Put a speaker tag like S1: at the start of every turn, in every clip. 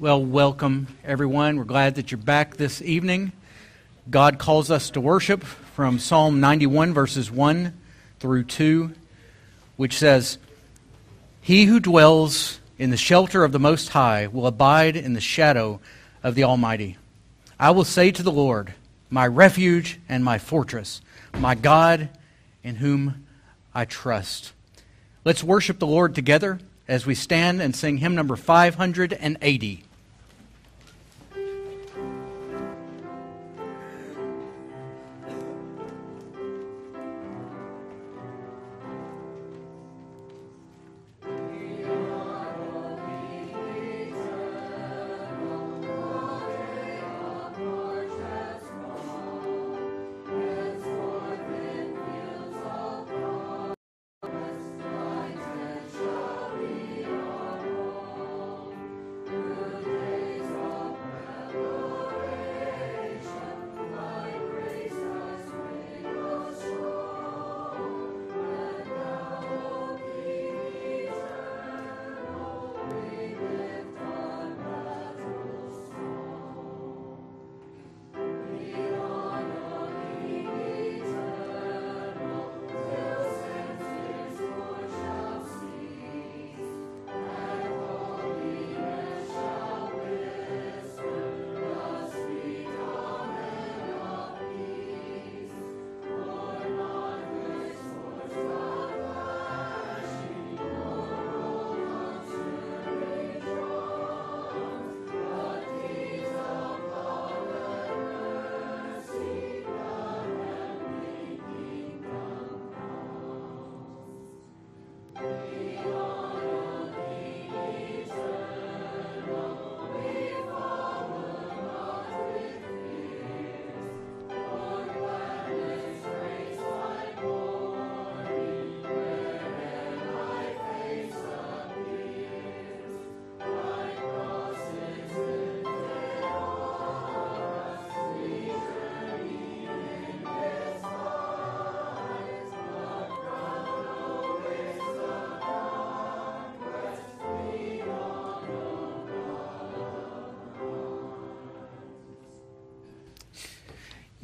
S1: Well, welcome everyone. We're glad that you're back this evening. God calls us to worship from Psalm 91, verses 1 through 2, which says, He who dwells in the shelter of the Most High will abide in the shadow of the Almighty. I will say to the Lord, My refuge and my fortress, my God in whom I trust. Let's worship the Lord together as we stand and sing hymn number 580.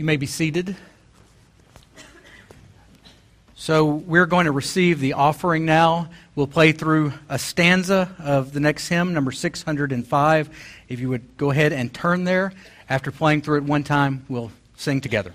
S1: You may be seated. So, we're going to receive the offering now. We'll play through a stanza of the next hymn, number 605. If you would go ahead and turn there. After playing through it one time, we'll sing together.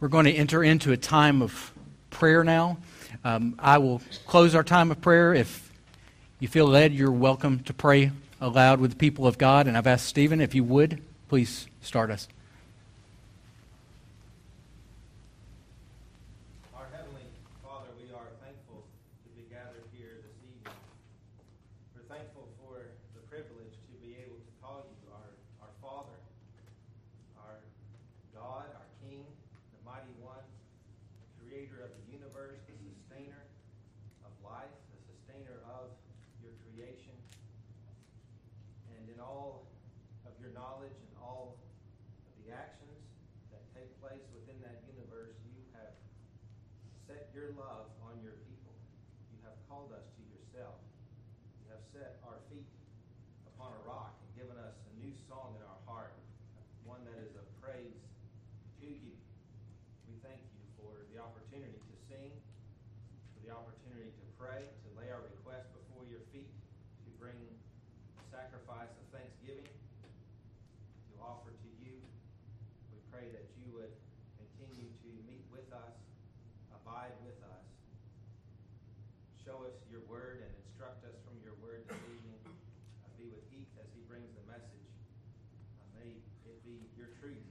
S2: We're going to enter into a time of prayer now. Um, I will close our time of prayer. If you feel led, you're welcome to pray aloud with the people of God. And I've asked Stephen, if you would, please start us.
S3: sing, for the opportunity to pray, to lay our requests before your feet, to bring sacrifice of thanksgiving, to offer to you. We pray that you would continue to meet with us, abide with us, show us your word and instruct us from your word this evening. Uh, be with Heath as he brings the message. Uh, may it be your truth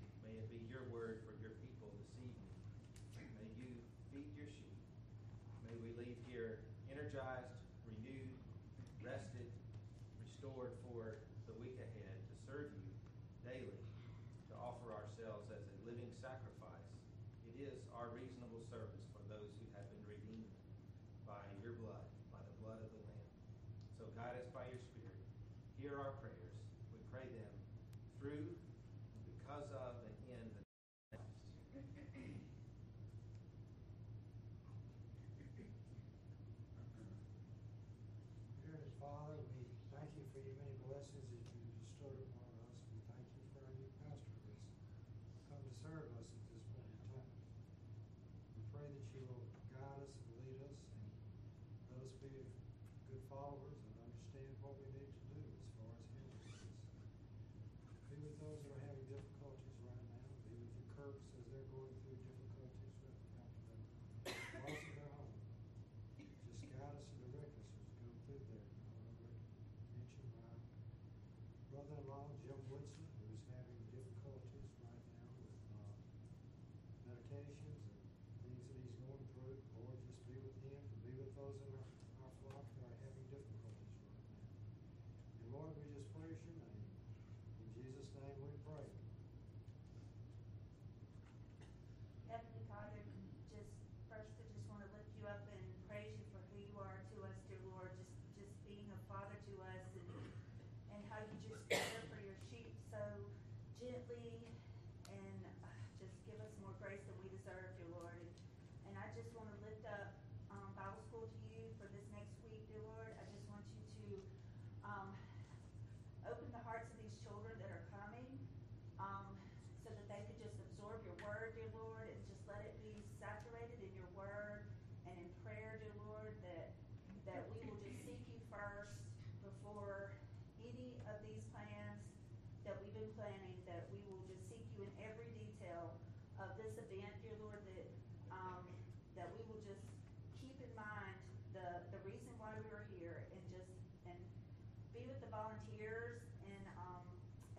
S2: volunteers and um,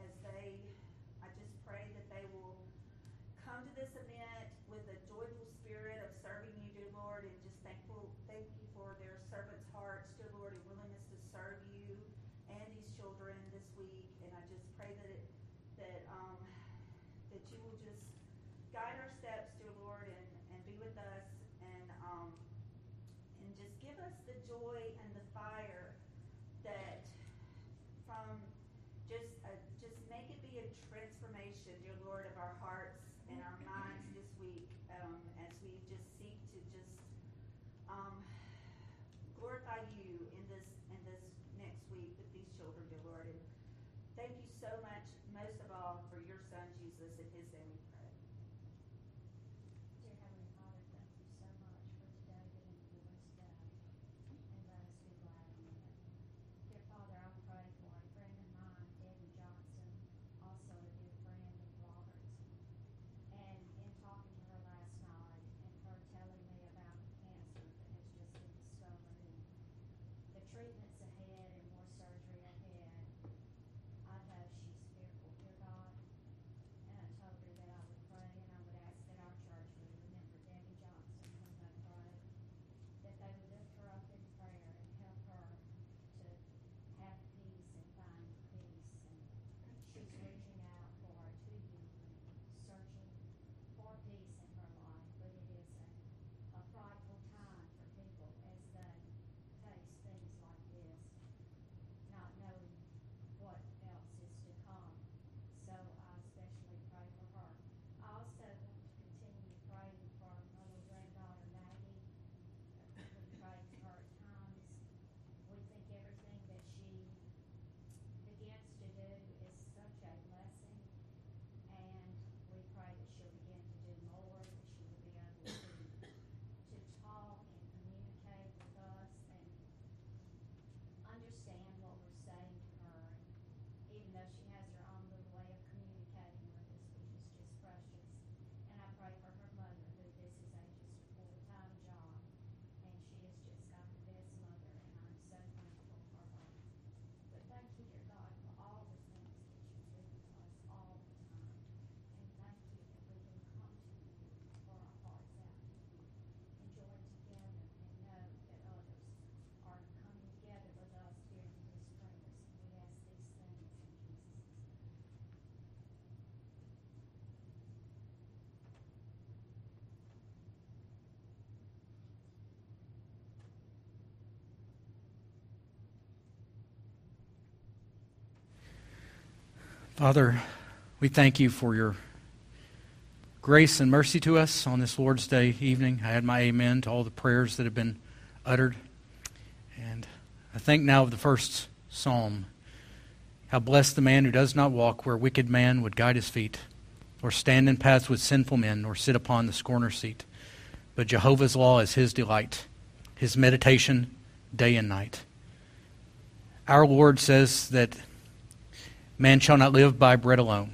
S2: as they, I just pray that they will come to this event
S1: Father, we thank you for your grace and mercy to us on this Lord's Day evening. I had my amen to all the prayers that have been uttered. And I think now of the first psalm. How blessed the man who does not walk where wicked man would guide his feet, or stand in paths with sinful men, or sit upon the scorner's seat. But Jehovah's law is his delight, his meditation day and night. Our Lord says that Man shall not live by bread alone,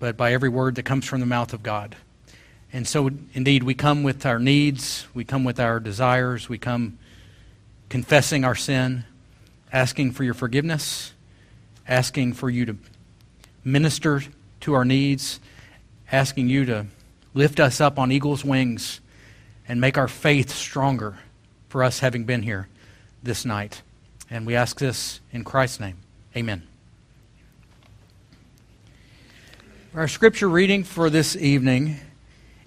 S1: but by every word that comes from the mouth of God. And so, indeed, we come with our needs, we come with our desires, we come confessing our sin, asking for your forgiveness, asking for you to minister to our needs, asking you to lift us up on eagle's wings and make our faith stronger for us having been here this night. And we ask this in Christ's name. Amen. Our scripture reading for this evening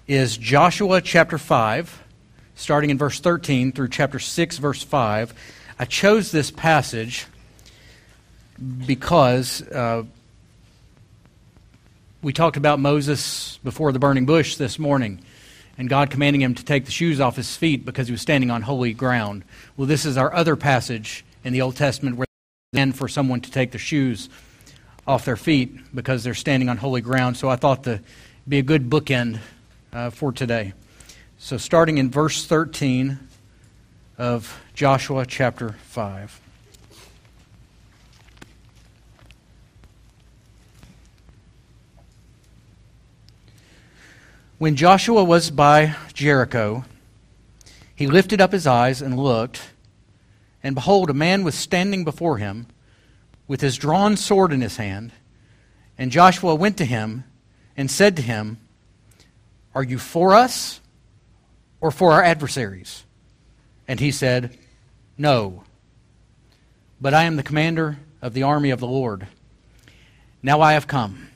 S1: is Joshua chapter 5, starting in verse 13 through chapter 6, verse 5. I chose this passage because uh, we talked about Moses before the burning bush this morning and God commanding him to take the shoes off his feet because he was standing on holy ground. Well, this is our other passage in the Old Testament where and for someone to take the shoes off their feet because they're standing on holy ground. So I thought to be a good bookend uh, for today. So starting in verse 13 of Joshua chapter 5. When Joshua was by Jericho, he lifted up his eyes and looked, and behold, a man was standing before him with his drawn sword in his hand. And Joshua went to him and said to him, Are you for us or for our adversaries? And he said, No, but I am the commander of the army of the Lord. Now I have come.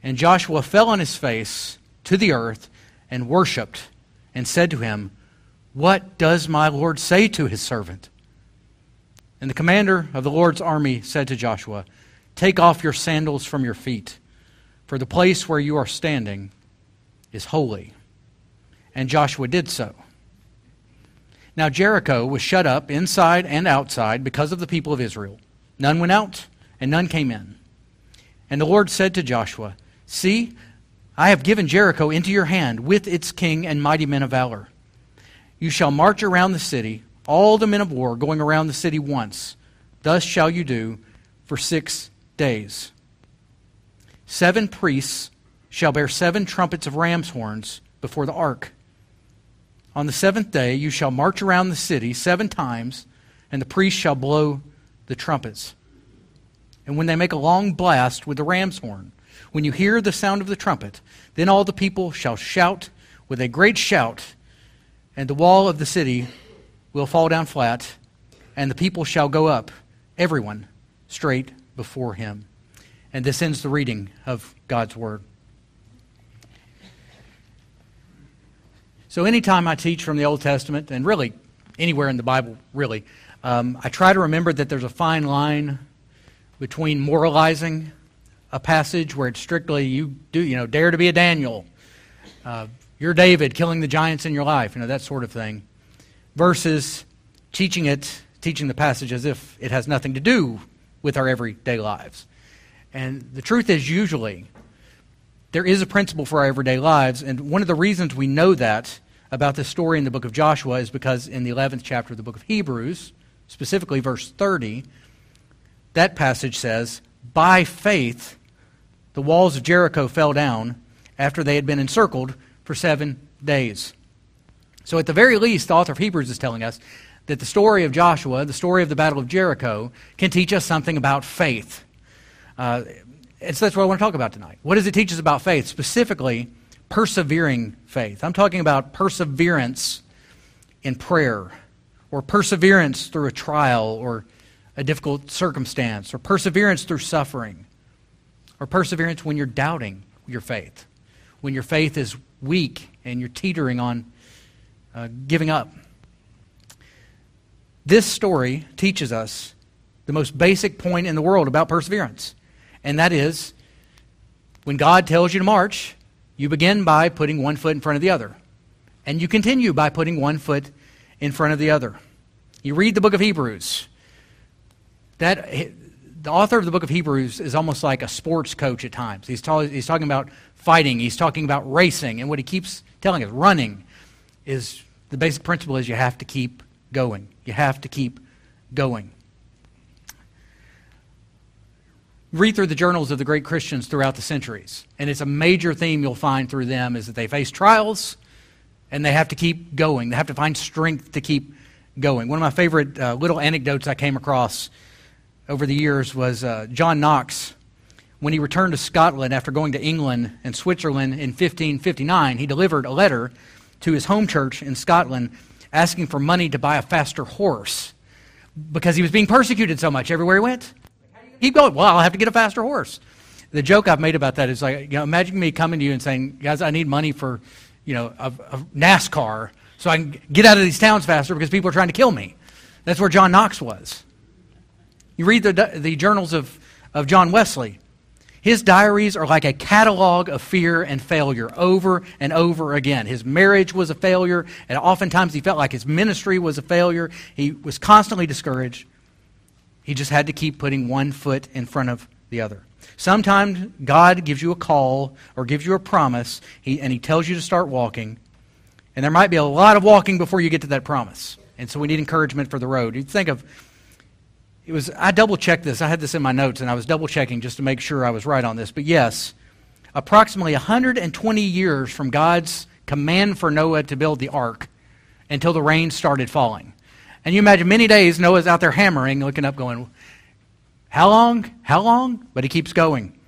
S1: And Joshua fell on his face to the earth and worshipped and said to him, What does my Lord say to his servant? And the commander of the Lord's army said to Joshua, Take off your sandals from your feet, for the place where you are standing is holy. And Joshua did so. Now Jericho was shut up inside and outside because of the people of Israel. None went out, and none came in. And the Lord said to Joshua, See, I have given Jericho into your hand with its king and mighty men of valor. You shall march around the city all the men of war going around the city once. Thus shall you do for six days. Seven priests shall bear seven trumpets of ram's horns before the ark. On the seventh day you shall march around the city seven times, and the priests shall blow the trumpets. And when they make a long blast with the ram's horn, when you hear the sound of the trumpet, then all the people shall shout with a great shout, and the wall of the city will fall down flat, and the people shall go up, everyone, straight before him. And this ends the reading of God's Word. So, anytime I teach from the Old Testament, and really anywhere in the Bible, really, um, I try to remember that there's a fine line between moralizing a passage where it's strictly you do, you know, dare to be a Daniel, uh, you're David killing the giants in your life, you know, that sort of thing versus teaching it, teaching the passage as if it has nothing to do with our everyday lives. And the truth is, usually, there is a principle for our everyday lives. And one of the reasons we know that about this story in the book of Joshua is because in the 11th chapter of the book of Hebrews, specifically verse 30, that passage says, By faith, the walls of Jericho fell down after they had been encircled for seven days. So, at the very least, the author of Hebrews is telling us that the story of Joshua, the story of the Battle of Jericho, can teach us something about faith. Uh, and so that's what I want to talk about tonight. What does it teach us about faith? Specifically, persevering faith. I'm talking about perseverance in prayer, or perseverance through a trial or a difficult circumstance, or perseverance through suffering, or perseverance when you're doubting your faith, when your faith is weak and you're teetering on uh, giving up. This story teaches us the most basic point in the world about perseverance. and that is when God tells you to march, you begin by putting one foot in front of the other. And you continue by putting one foot in front of the other. You read the book of Hebrews. That the author of the book of Hebrews is almost like a sports coach at times. He's, ta- he's talking about fighting, he's talking about racing, and what he keeps telling us, running, is the basic principle is you have to keep going. You have to keep going. Read through the journals of the great Christians throughout the centuries, and it's a major theme you'll find through them is that they face trials and they have to keep going. They have to find strength to keep going. One of my favorite uh, little anecdotes I came across over the years was uh, John Knox. When he returned to Scotland after going to England and Switzerland in 1559, he delivered a letter to his home church in Scotland asking for money to buy a faster horse because he was being persecuted so much everywhere he went. Keep going. Well, I'll have to get a faster horse. The joke I've made about that is like, you know, imagine me coming to you and saying, guys, I need money for, you know, a, a NASCAR so I can get out of these towns faster because people are trying to kill me. That's where John Knox was. You read the, the journals of, of John Wesley. His diaries are like a catalog of fear and failure over and over again. His marriage was a failure, and oftentimes he felt like his ministry was a failure. He was constantly discouraged. He just had to keep putting one foot in front of the other. Sometimes God gives you a call or gives you a promise, and He tells you to start walking. And there might be a lot of walking before you get to that promise. And so we need encouragement for the road. You think of it was I double checked this. I had this in my notes and I was double checking just to make sure I was right on this. But yes, approximately 120 years from God's command for Noah to build the ark until the rain started falling. And you imagine many days Noah's out there hammering, looking up, going, How long? How long? But he keeps going.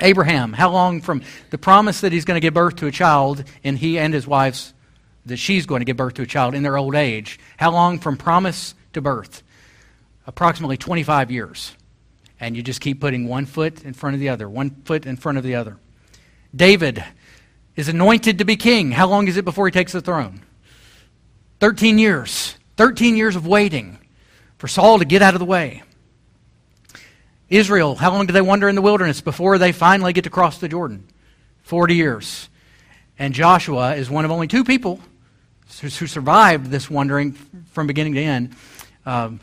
S1: Abraham, how long from the promise that he's going to give birth to a child, and he and his wife's, that she's going to give birth to a child in their old age? How long from promise to birth? Approximately 25 years. And you just keep putting one foot in front of the other, one foot in front of the other. David is anointed to be king. How long is it before he takes the throne? 13 years. 13 years of waiting for Saul to get out of the way. Israel, how long do they wander in the wilderness before they finally get to cross the Jordan? 40 years. And Joshua is one of only two people who survived this wandering from beginning to end. Um,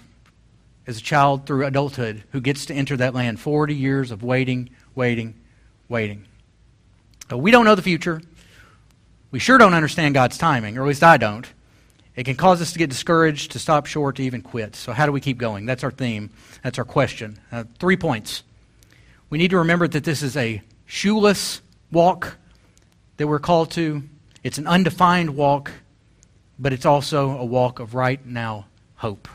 S1: as a child through adulthood who gets to enter that land. 40 years of waiting, waiting, waiting. But we don't know the future. We sure don't understand God's timing, or at least I don't. It can cause us to get discouraged, to stop short, to even quit. So, how do we keep going? That's our theme. That's our question. Uh, three points. We need to remember that this is a shoeless walk that we're called to. It's an undefined walk, but it's also a walk of right now hope.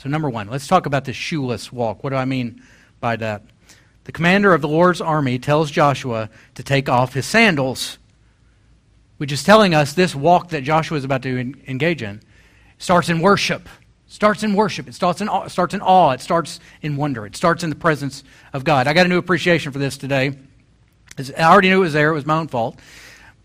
S1: So, number one, let's talk about the shoeless walk. What do I mean by that? The commander of the Lord's army tells Joshua to take off his sandals, which is telling us this walk that Joshua is about to engage in starts in worship. Starts in worship. It starts in, awe, starts in awe. It starts in wonder. It starts in the presence of God. I got a new appreciation for this today. I already knew it was there. It was my own fault.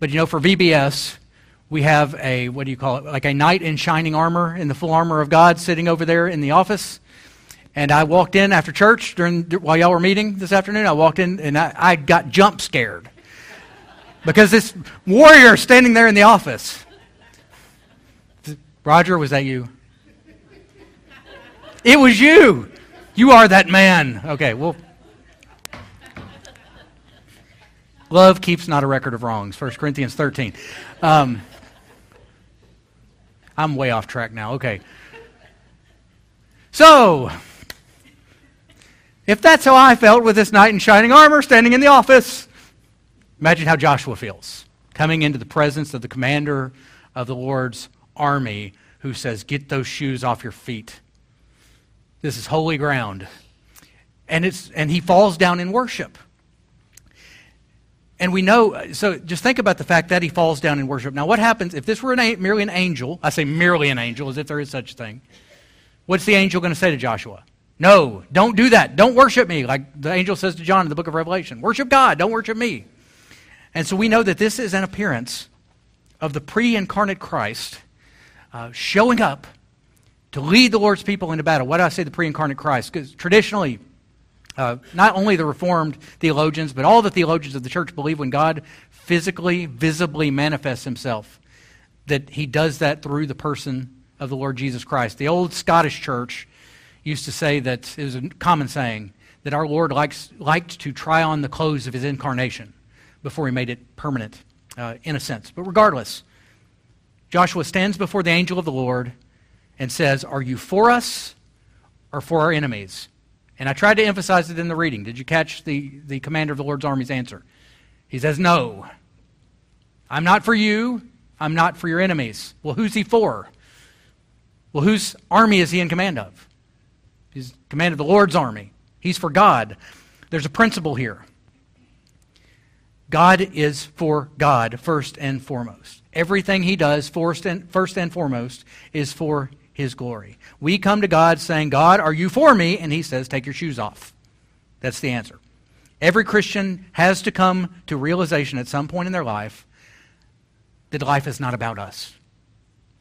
S1: But you know, for VBS, we have a, what do you call it, like a knight in shining armor, in the full armor of God, sitting over there in the office. And I walked in after church during, while y'all were meeting this afternoon. I walked in and I, I got jump scared because this warrior standing there in the office. Roger, was that you? It was you. You are that man. Okay, well. Love keeps not a record of wrongs. 1 Corinthians 13. Um, I'm way off track now. Okay. So, if that's how I felt with this knight in shining armor standing in the office, imagine how Joshua feels coming into the presence of the commander of the Lord's army who says, Get those shoes off your feet. This is holy ground. And, it's, and he falls down in worship. And we know, so just think about the fact that he falls down in worship. Now, what happens if this were an, merely an angel? I say merely an angel as if there is such a thing. What's the angel going to say to Joshua? No, don't do that. Don't worship me, like the angel says to John in the book of Revelation. Worship God, don't worship me. And so we know that this is an appearance of the pre incarnate Christ uh, showing up to lead the Lord's people into battle. Why do I say the pre incarnate Christ? Because traditionally, Uh, not only the Reformed theologians, but all the theologians of the church believe when God physically, visibly manifests himself, that he does that through the person of the Lord Jesus Christ. The old Scottish church used to say that, it was a common saying, that our Lord likes, liked to try on the clothes of his incarnation before he made it permanent, uh, in a sense. But regardless, Joshua stands before the angel of the Lord and says, Are you for us or for our enemies? And I tried to emphasize it in the reading. Did you catch the, the commander of the Lord's army's answer? He says, No. I'm not for you. I'm not for your enemies. Well, who's he for? Well, whose army is he in command of? He's command of the Lord's army. He's for God. There's a principle here. God is for God first and foremost. Everything he does, first and, first and foremost, is for his glory. We come to God saying, God, are you for me? And he says, take your shoes off. That's the answer. Every Christian has to come to realization at some point in their life that life is not about us.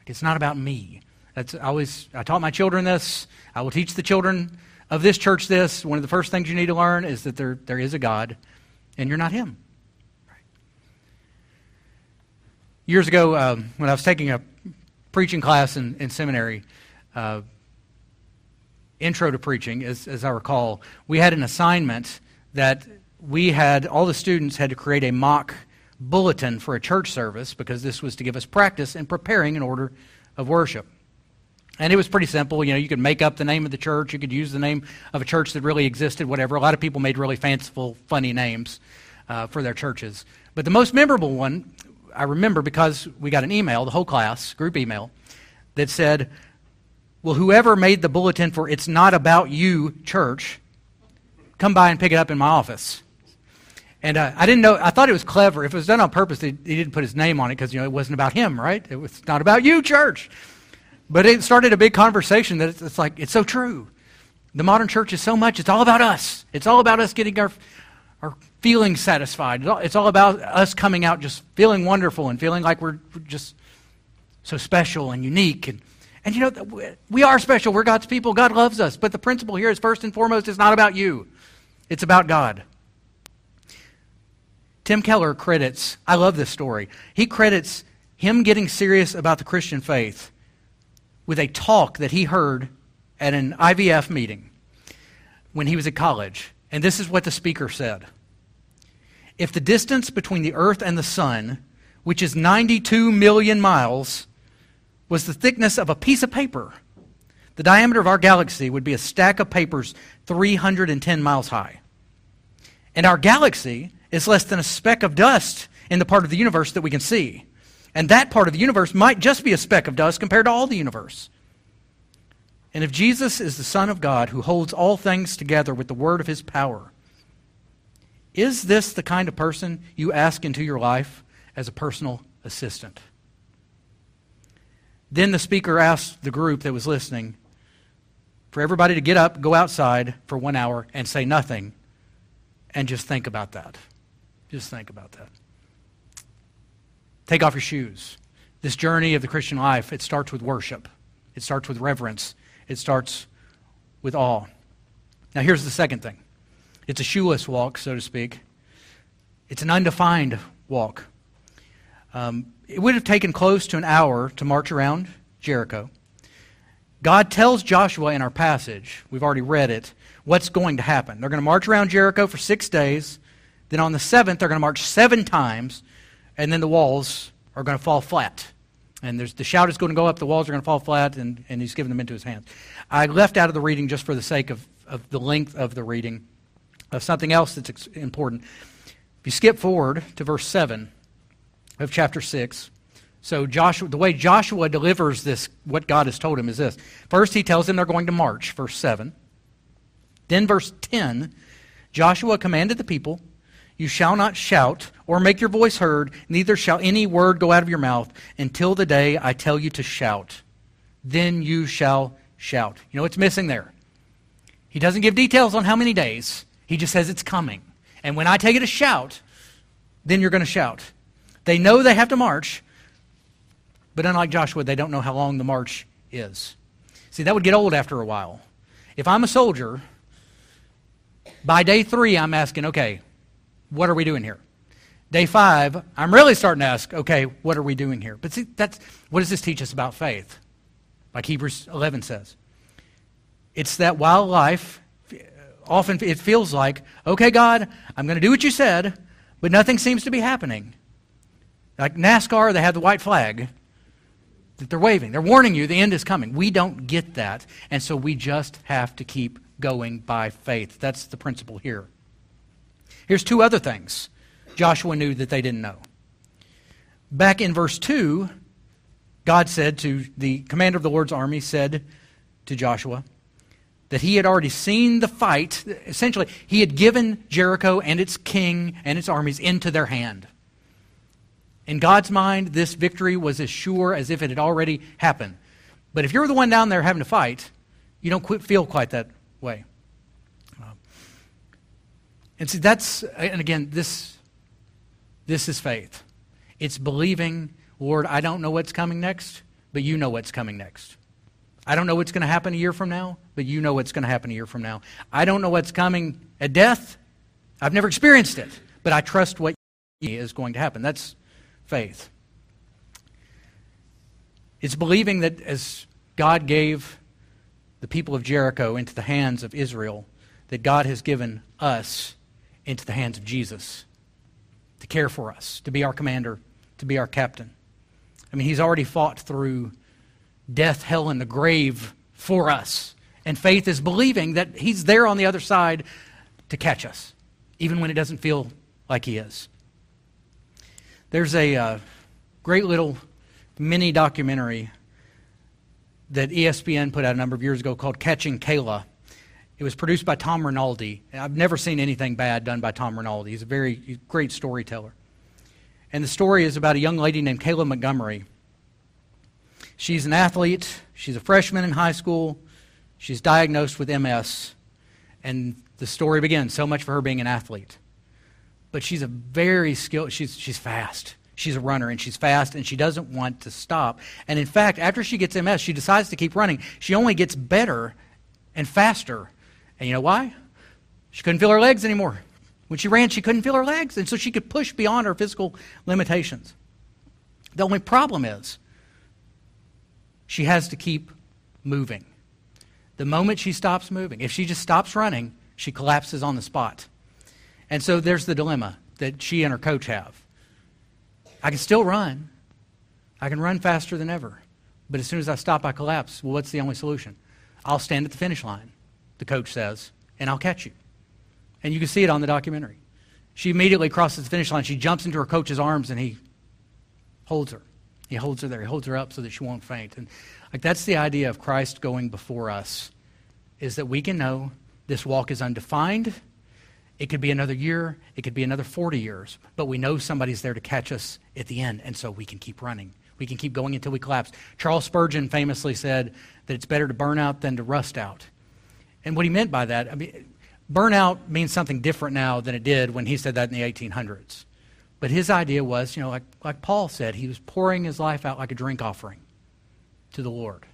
S1: It's not about me. That's always I taught my children this. I will teach the children of this church this. One of the first things you need to learn is that there, there is a God, and you're not him. Years ago, um, when I was taking a preaching class in, in seminary, uh, intro to preaching, as, as I recall, we had an assignment that we had, all the students had to create a mock bulletin for a church service because this was to give us practice in preparing an order of worship. And it was pretty simple. You know, you could make up the name of the church, you could use the name of a church that really existed, whatever. A lot of people made really fanciful, funny names uh, for their churches. But the most memorable one I remember because we got an email, the whole class, group email, that said, Well, whoever made the bulletin for It's Not About You Church, come by and pick it up in my office. And uh, I didn't know, I thought it was clever. If it was done on purpose, he, he didn't put his name on it because, you know, it wasn't about him, right? It was not about you, church. But it started a big conversation that it's, it's like, it's so true. The modern church is so much, it's all about us. It's all about us getting our, our feeling satisfied. It's all about us coming out just feeling wonderful and feeling like we're just so special and unique. And, and you know, we are special. We're God's people. God loves us. But the principle here is first and foremost, it's not about you, it's about God. Tim Keller credits, I love this story. He credits him getting serious about the Christian faith with a talk that he heard at an IVF meeting when he was at college. And this is what the speaker said if the distance between the earth and the sun, which is 92 million miles, was the thickness of a piece of paper, the diameter of our galaxy would be a stack of papers 310 miles high. And our galaxy is less than a speck of dust in the part of the universe that we can see. And that part of the universe might just be a speck of dust compared to all the universe. And if Jesus is the Son of God who holds all things together with the word of his power, is this the kind of person you ask into your life as a personal assistant? Then the speaker asked the group that was listening for everybody to get up, go outside for one hour, and say nothing, and just think about that. Just think about that. Take off your shoes. This journey of the Christian life, it starts with worship, it starts with reverence, it starts with awe. Now, here's the second thing it's a shoeless walk, so to speak. It's an undefined walk. Um, it would have taken close to an hour to march around Jericho. God tells Joshua in our passage, we've already read it, what's going to happen. They're going to march around Jericho for six days. Then on the seventh, they're going to march seven times, and then the walls are going to fall flat. And the shout is going to go up, the walls are going to fall flat, and, and he's given them into his hands. I left out of the reading just for the sake of, of the length of the reading of something else that's important. If you skip forward to verse 7 of chapter 6, so Joshua, the way Joshua delivers this, what God has told him is this. First, he tells them they're going to march, verse 7. Then, verse 10, Joshua commanded the people, You shall not shout or make your voice heard, neither shall any word go out of your mouth until the day I tell you to shout. Then you shall shout. You know what's missing there? He doesn't give details on how many days. He just says it's coming. And when I take it a shout, then you're going to shout. They know they have to march, but unlike Joshua, they don't know how long the march is. See, that would get old after a while. If I'm a soldier, By day three, I'm asking, okay, what are we doing here? Day five, I'm really starting to ask, okay, what are we doing here? But see, that's what does this teach us about faith? Like Hebrews 11 says. It's that while life, often it feels like, okay, God, I'm going to do what you said, but nothing seems to be happening. Like NASCAR, they have the white flag that they're waving. They're warning you the end is coming. We don't get that, and so we just have to keep going by faith. That's the principle here. Here's two other things Joshua knew that they didn't know. Back in verse 2, God said to the commander of the Lord's army, said to Joshua, that he had already seen the fight. Essentially, he had given Jericho and its king and its armies into their hand. In God's mind, this victory was as sure as if it had already happened. But if you're the one down there having to fight, you don't feel quite that way. Uh, and see, that's, and again, this, this is faith. It's believing, Lord, I don't know what's coming next, but you know what's coming next. I don't know what's going to happen a year from now, but you know what's going to happen a year from now. I don't know what's coming at death. I've never experienced it, but I trust what is going to happen. That's faith. It's believing that as God gave the people of Jericho into the hands of Israel, that God has given us into the hands of Jesus to care for us, to be our commander, to be our captain. I mean, he's already fought through death, hell, and the grave for us. And faith is believing that He's there on the other side to catch us, even when it doesn't feel like He is. There's a uh, great little mini documentary that ESPN put out a number of years ago called Catching Kayla. It was produced by Tom Rinaldi. I've never seen anything bad done by Tom Rinaldi. He's a very great storyteller. And the story is about a young lady named Kayla Montgomery She's an athlete. She's a freshman in high school. She's diagnosed with MS. And the story begins so much for her being an athlete. But she's a very skilled, she's, she's fast. She's a runner and she's fast and she doesn't want to stop. And in fact, after she gets MS, she decides to keep running. She only gets better and faster. And you know why? She couldn't feel her legs anymore. When she ran, she couldn't feel her legs, and so she could push beyond her physical limitations. The only problem is she has to keep moving. The moment she stops moving, if she just stops running, she collapses on the spot. And so there's the dilemma that she and her coach have. I can still run. I can run faster than ever. But as soon as I stop, I collapse. Well, what's the only solution? I'll stand at the finish line, the coach says, and I'll catch you. And you can see it on the documentary. She immediately crosses the finish line. She jumps into her coach's arms and he holds her. He holds her there. He holds her up so that she won't faint. And like that's the idea of Christ going before us, is that we can know this walk is undefined. It could be another year. It could be another 40 years. But we know somebody's there to catch us at the end, and so we can keep running. We can keep going until we collapse. Charles Spurgeon famously said that it's better to burn out than to rust out. And what he meant by that, I mean, burnout means something different now than it did when he said that in the 1800s. But his idea was, you know, like, like Paul said, he was pouring his life out like a drink offering to the Lord.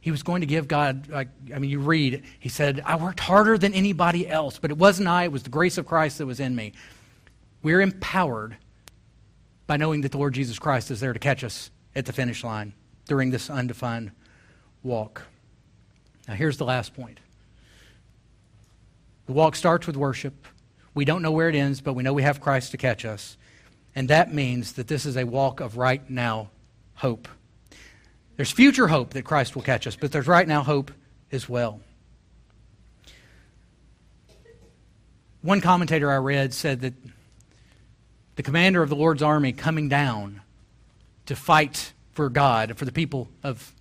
S1: He was going to give God, like, I mean, you read, he said, I worked harder than anybody else, but it wasn't I, it was the grace of Christ that was in me. We're empowered by knowing that the Lord Jesus Christ is there to catch us at the finish line during this undefined walk. Now, here's the last point the walk starts with worship. We don't know where it ends, but we know we have Christ to catch us. And that means that this is a walk of right now hope. There's future hope that Christ will catch us, but there's right now hope as well. One commentator I read said that the commander of the Lord's army coming down to fight for God, for the people of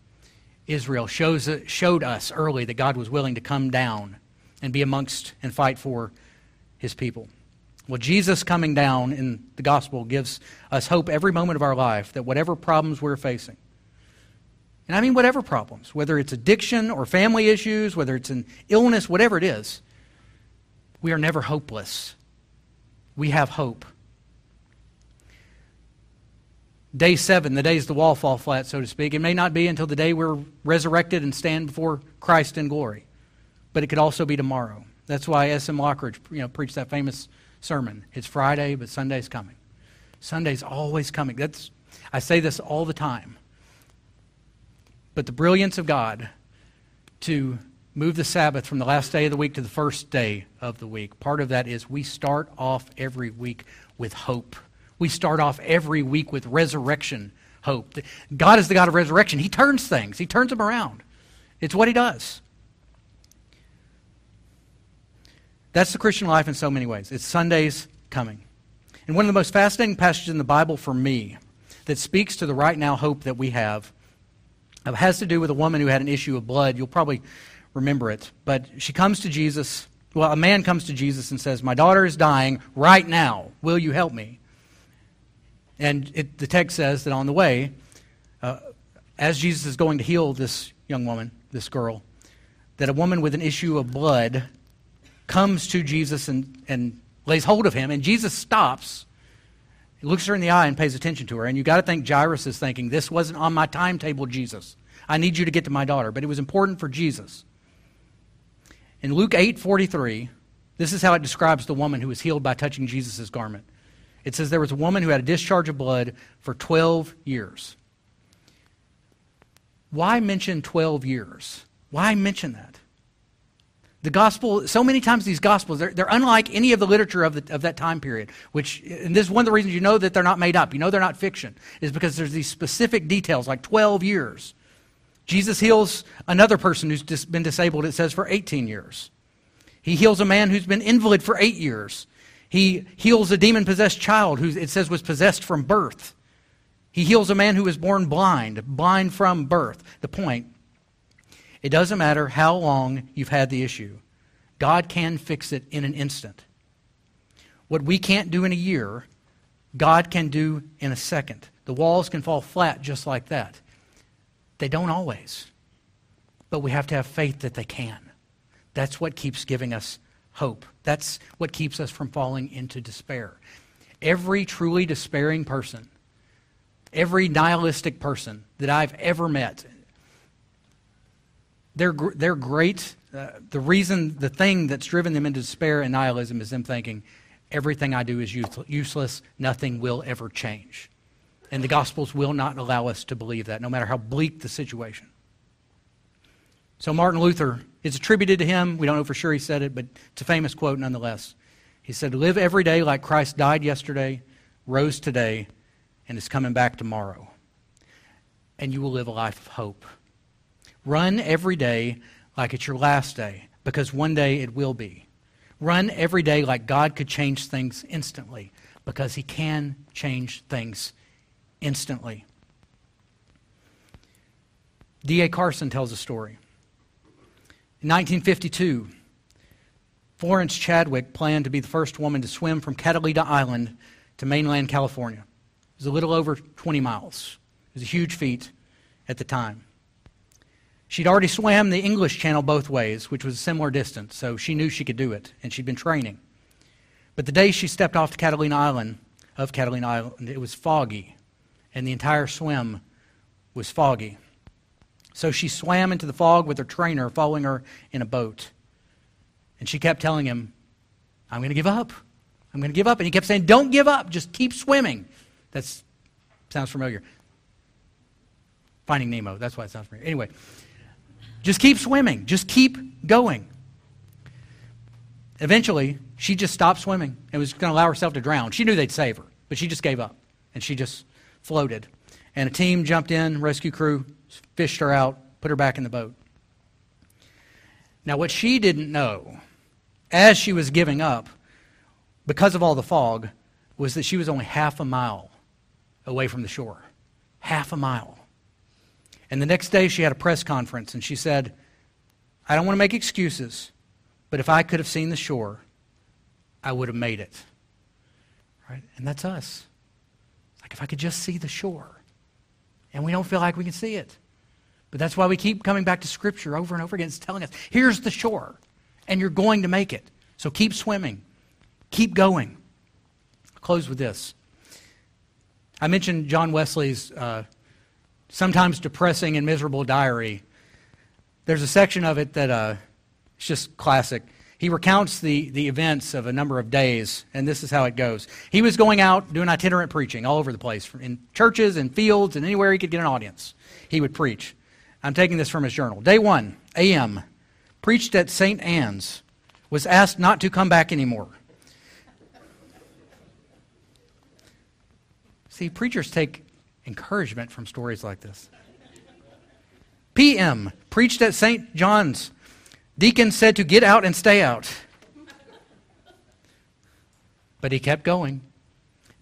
S1: Israel, shows, showed us early that God was willing to come down and be amongst and fight for his people. Well, Jesus coming down in the gospel gives us hope every moment of our life that whatever problems we're facing, and I mean whatever problems, whether it's addiction or family issues, whether it's an illness, whatever it is, we are never hopeless. We have hope. Day seven, the days the wall fall flat, so to speak, it may not be until the day we're resurrected and stand before Christ in glory, but it could also be tomorrow. That's why S.M. Lockridge you know, preached that famous sermon. It's Friday, but Sunday's coming. Sunday's always coming. That's, I say this all the time. But the brilliance of God to move the Sabbath from the last day of the week to the first day of the week, part of that is we start off every week with hope. We start off every week with resurrection hope. God is the God of resurrection. He turns things, He turns them around. It's what He does. That's the Christian life in so many ways. It's Sunday's coming. And one of the most fascinating passages in the Bible for me that speaks to the right now hope that we have has to do with a woman who had an issue of blood. You'll probably remember it. But she comes to Jesus. Well, a man comes to Jesus and says, My daughter is dying right now. Will you help me? And it, the text says that on the way, uh, as Jesus is going to heal this young woman, this girl, that a woman with an issue of blood comes to Jesus and, and lays hold of him, and Jesus stops. Looks her in the eye and pays attention to her. And you got to think Jairus is thinking, This wasn't on my timetable, Jesus. I need you to get to my daughter. But it was important for Jesus. In Luke 8 43, this is how it describes the woman who was healed by touching Jesus' garment. It says there was a woman who had a discharge of blood for 12 years. Why mention 12 years? Why mention that? The gospel, so many times these gospels, they're, they're unlike any of the literature of, the, of that time period, which, and this is one of the reasons you know that they're not made up. You know they're not fiction, is because there's these specific details, like 12 years. Jesus heals another person who's dis- been disabled, it says, for 18 years. He heals a man who's been invalid for eight years. He heals a demon possessed child who it says was possessed from birth. He heals a man who was born blind, blind from birth. The point it doesn't matter how long you've had the issue, God can fix it in an instant. What we can't do in a year, God can do in a second. The walls can fall flat just like that. They don't always, but we have to have faith that they can. That's what keeps giving us hope. That's what keeps us from falling into despair. Every truly despairing person, every nihilistic person that I've ever met, they're, they're great. Uh, the reason, the thing that's driven them into despair and nihilism is them thinking, everything I do is useless, nothing will ever change. And the Gospels will not allow us to believe that, no matter how bleak the situation. So, Martin Luther, it's attributed to him. We don't know for sure he said it, but it's a famous quote nonetheless. He said, Live every day like Christ died yesterday, rose today, and is coming back tomorrow. And you will live a life of hope. Run every day like it's your last day, because one day it will be. Run every day like God could change things instantly, because He can change things instantly. D.A. Carson tells a story. In 1952, Florence Chadwick planned to be the first woman to swim from Catalina Island to mainland California. It was a little over 20 miles. It was a huge feat at the time. She'd already swam the English Channel both ways, which was a similar distance, so she knew she could do it, and she'd been training. But the day she stepped off to Catalina Island, of Catalina Island, it was foggy, and the entire swim was foggy. So she swam into the fog with her trainer following her in a boat. And she kept telling him, I'm going to give up. I'm going to give up. And he kept saying, Don't give up. Just keep swimming. That sounds familiar. Finding Nemo. That's why it sounds familiar. Anyway, just keep swimming. Just keep going. Eventually, she just stopped swimming and was going to allow herself to drown. She knew they'd save her, but she just gave up and she just floated. And a team jumped in, rescue crew, fished her out, put her back in the boat. Now, what she didn't know as she was giving up, because of all the fog, was that she was only half a mile away from the shore. Half a mile. And the next day she had a press conference and she said, I don't want to make excuses, but if I could have seen the shore, I would have made it. Right? And that's us. Like if I could just see the shore. And we don't feel like we can see it. But that's why we keep coming back to Scripture over and over again. It's telling us, here's the shore, and you're going to make it. So keep swimming, keep going. I'll close with this. I mentioned John Wesley's uh, sometimes depressing and miserable diary. There's a section of it that uh, it's just classic. he recounts the, the events of a number of days, and this is how it goes. He was going out doing itinerant preaching all over the place, in churches and fields and anywhere he could get an audience. He would preach. I'm taking this from his journal. Day 1, a.m., preached at St. Anne's, was asked not to come back anymore. See, preachers take encouragement from stories like this. PM, preached at St. John's, Deacon said to get out and stay out. But he kept going.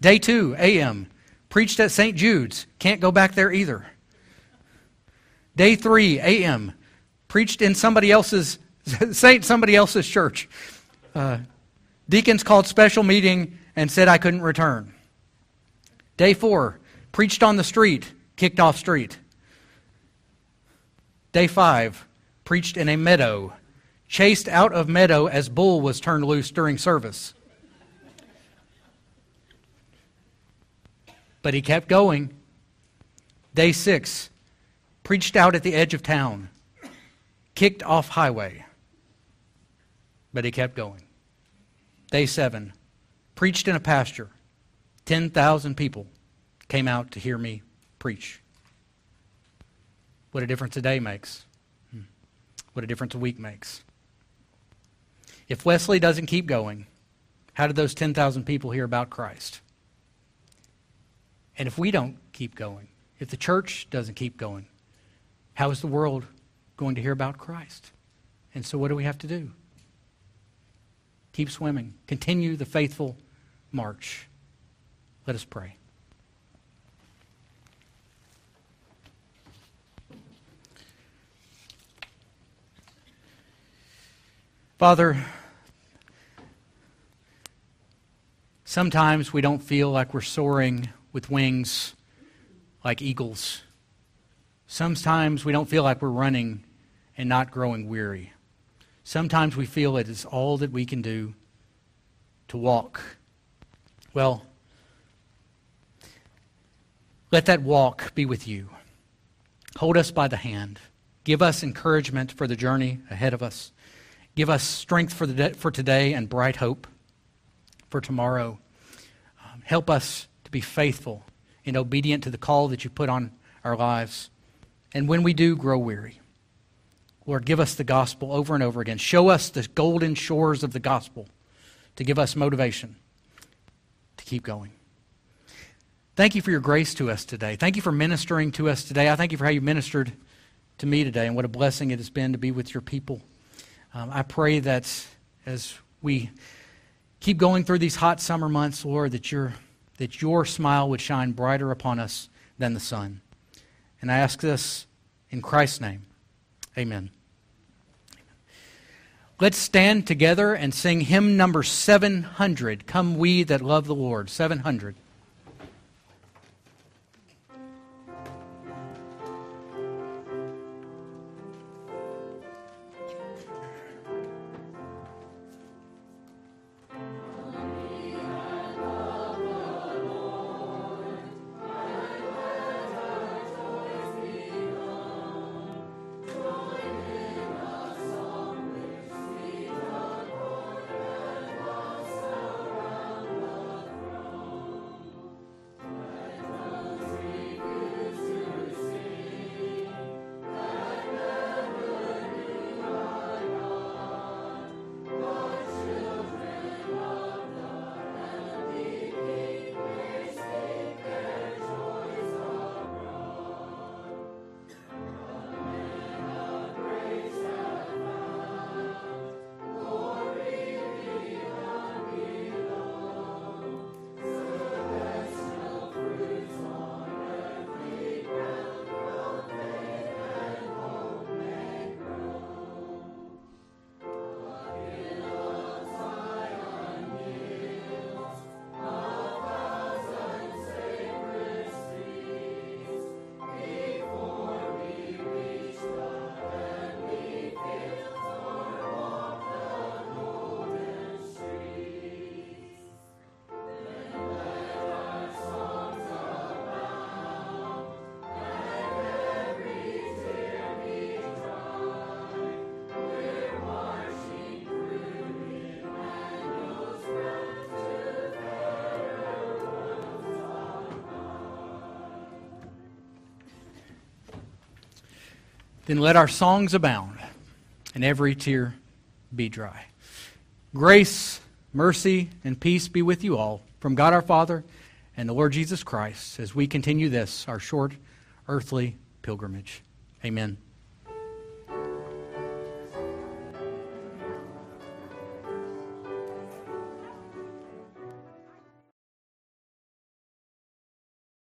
S1: Day 2, a.m., preached at St. Jude's. Can't go back there either. Day 3, a.m., preached in somebody else's, Saint somebody else's church. Uh, deacons called special meeting and said I couldn't return. Day 4, preached on the street, kicked off street. Day 5, preached in a meadow, chased out of meadow as bull was turned loose during service. But he kept going. Day six, preached out at the edge of town, kicked off highway. But he kept going. Day seven, preached in a pasture. 10,000 people came out to hear me preach. What a difference a day makes. Hmm. What a difference a week makes. If Wesley doesn't keep going, how did those 10,000 people hear about Christ? And if we don't keep going, if the church doesn't keep going, how is the world going to hear about Christ? And so, what do we have to do? Keep swimming, continue the faithful march. Let us pray. Father, Sometimes we don't feel like we're soaring with wings like eagles. Sometimes we don't feel like we're running and not growing weary. Sometimes we feel it is all that we can do to walk. Well, let that walk be with you. Hold us by the hand. Give us encouragement for the journey ahead of us. Give us strength for, the, for today and bright hope for tomorrow. Um, help us to be faithful and obedient to the call that you put on our lives. And when we do grow weary, Lord, give us the gospel over and over again. Show us the golden shores of the gospel to give us motivation to keep going. Thank you for your grace to us today. Thank you for ministering to us today. I thank you for how you ministered to me today and what a blessing it has been to be with your people. Um, I pray that as we keep going through these hot summer months, Lord, that your, that your smile would shine brighter upon us than the sun. And I ask this in Christ's name. Amen. Let's stand together and sing hymn number 700 Come We That Love the Lord. 700. Then let our songs abound and every tear be dry. Grace, mercy, and peace be with you all from God our Father and the Lord Jesus Christ as we continue this, our short earthly pilgrimage. Amen.